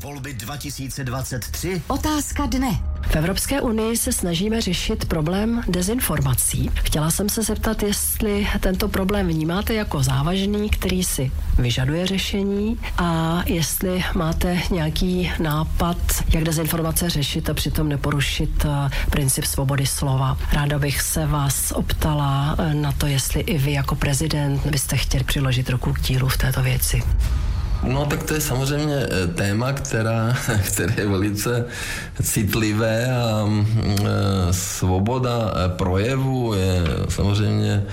Volby 2023. Otázka dne. V Evropské unii se snažíme řešit problém dezinformací. Chtěla jsem se zeptat, jestli tento problém vnímáte jako závažný, který si vyžaduje řešení a jestli máte nějaký nápad, jak dezinformace řešit a přitom neporušit eh, princip svobody slova. Ráda bych se vás optala eh, na to, jestli i vy jako prezident byste chtěli přiložit ruku k dílu v této věci. No tak to je samozřejmě eh, téma, která, které je velice citlivé a mm, eh, svoboda eh, projevu je samozřejmě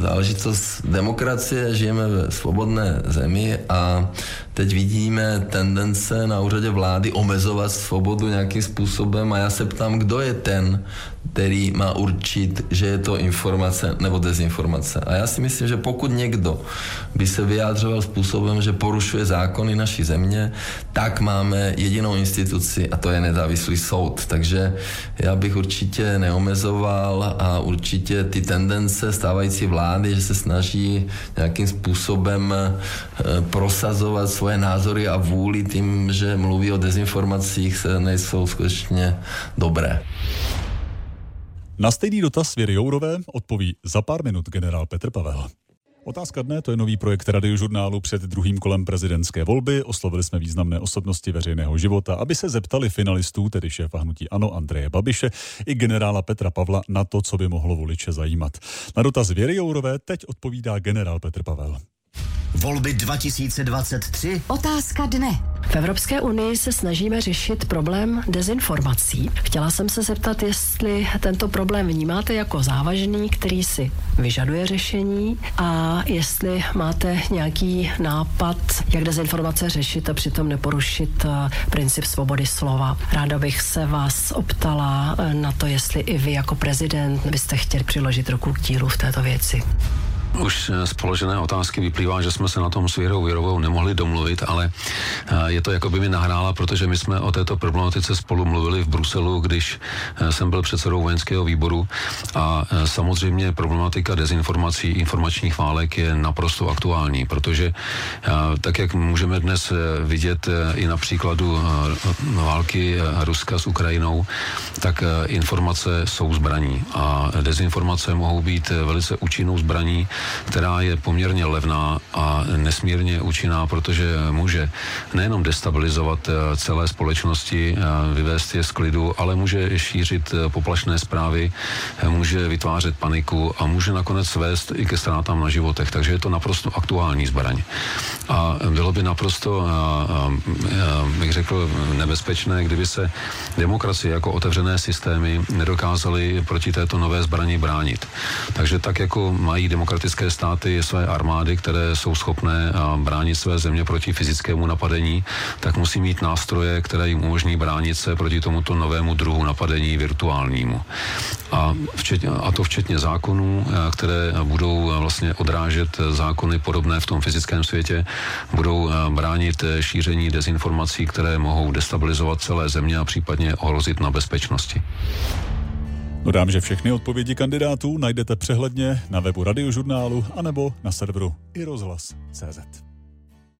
záležitost demokracie, žijeme ve svobodné zemi a teď vidíme tendence na úřadě vlády omezovat svobodu nějakým způsobem a já se ptám, kdo je ten, který má určit, že je to informace nebo dezinformace. A já si myslím, že pokud někdo by se vyjádřoval způsobem, že porušuje zákony naší země, tak máme jedinou instituci a to je nezávislý soud. Takže já bych určitě neomezoval a určitě ty tendence stávající vlády, že se snaží nějakým způsobem eh, prosazovat svoje názory a vůli tím, že mluví o dezinformacích, nejsou skutečně dobré. Na stejný dotaz Věry Jourové odpoví za pár minut generál Petr Pavel. Otázka dne, to je nový projekt radiožurnálu před druhým kolem prezidentské volby. Oslovili jsme významné osobnosti veřejného života, aby se zeptali finalistů, tedy šéfa hnutí Ano Andreje Babiše i generála Petra Pavla na to, co by mohlo voliče zajímat. Na dotaz Věry Jourové teď odpovídá generál Petr Pavel. Volby 2023. Otázka dne. V Evropské unii se snažíme řešit problém dezinformací. Chtěla jsem se zeptat, jestli tento problém vnímáte jako závažný, který si vyžaduje řešení a jestli máte nějaký nápad, jak dezinformace řešit a přitom neporušit eh, princip svobody slova. Ráda bych se vás optala eh, na to, jestli i vy jako prezident byste chtěli přiložit ruku k dílu v této věci. Už z položené otázky vyplývá, že jsme se na tom s Věrou Věrovou nemohli domluvit, ale eh, je to jako by mi nahrála, protože my jsme o této problematice spolu mluvili v Bruselu, když eh, jsem byl předsedou vojenského výboru. A eh, samozřejmě problematika dezinformací, informačních válek je naprosto aktuální, protože tak, jak můžeme dnes vidět i na příkladu války Ruska s Ukrajinou, tak informace jsou zbraní. A dezinformace mohou být velice účinnou zbraní, která je poměrně levná a nesmírně účinná, protože může nejenom destabilizovat eh, celé společnosti, eh, vyvést je z klidu, ale může šířit eh, poplašné zprávy, může vytvářet paniku a může nakonec vést i ke ztrátám na životech. Takže je to naprosto aktuální zbraň. A bylo by naprosto, bych řekl, nebezpečné, kdyby se demokracie jako otevřené systémy nedokázaly proti této nové zbraní bránit. Takže tak, jako mají demokratické členské státy své armády, které jsou schopné bránit své země proti fyzickému napadení, tak musí mít nástroje, které jim umožní bránit se proti tomuto novému druhu napadení virtuálnímu. A, včetně, a to včetně zákonů, které budou vlastně odrážet zákony podobné v tom fyzickém světě, budou bránit šíření dezinformací, které mohou destabilizovat celé země a případně ohrozit na bezpečnosti. Dodám, že všechny odpovědi kandidátů najdete přehledně na webu radiožurnálu anebo na serveru iRozhlas.cz.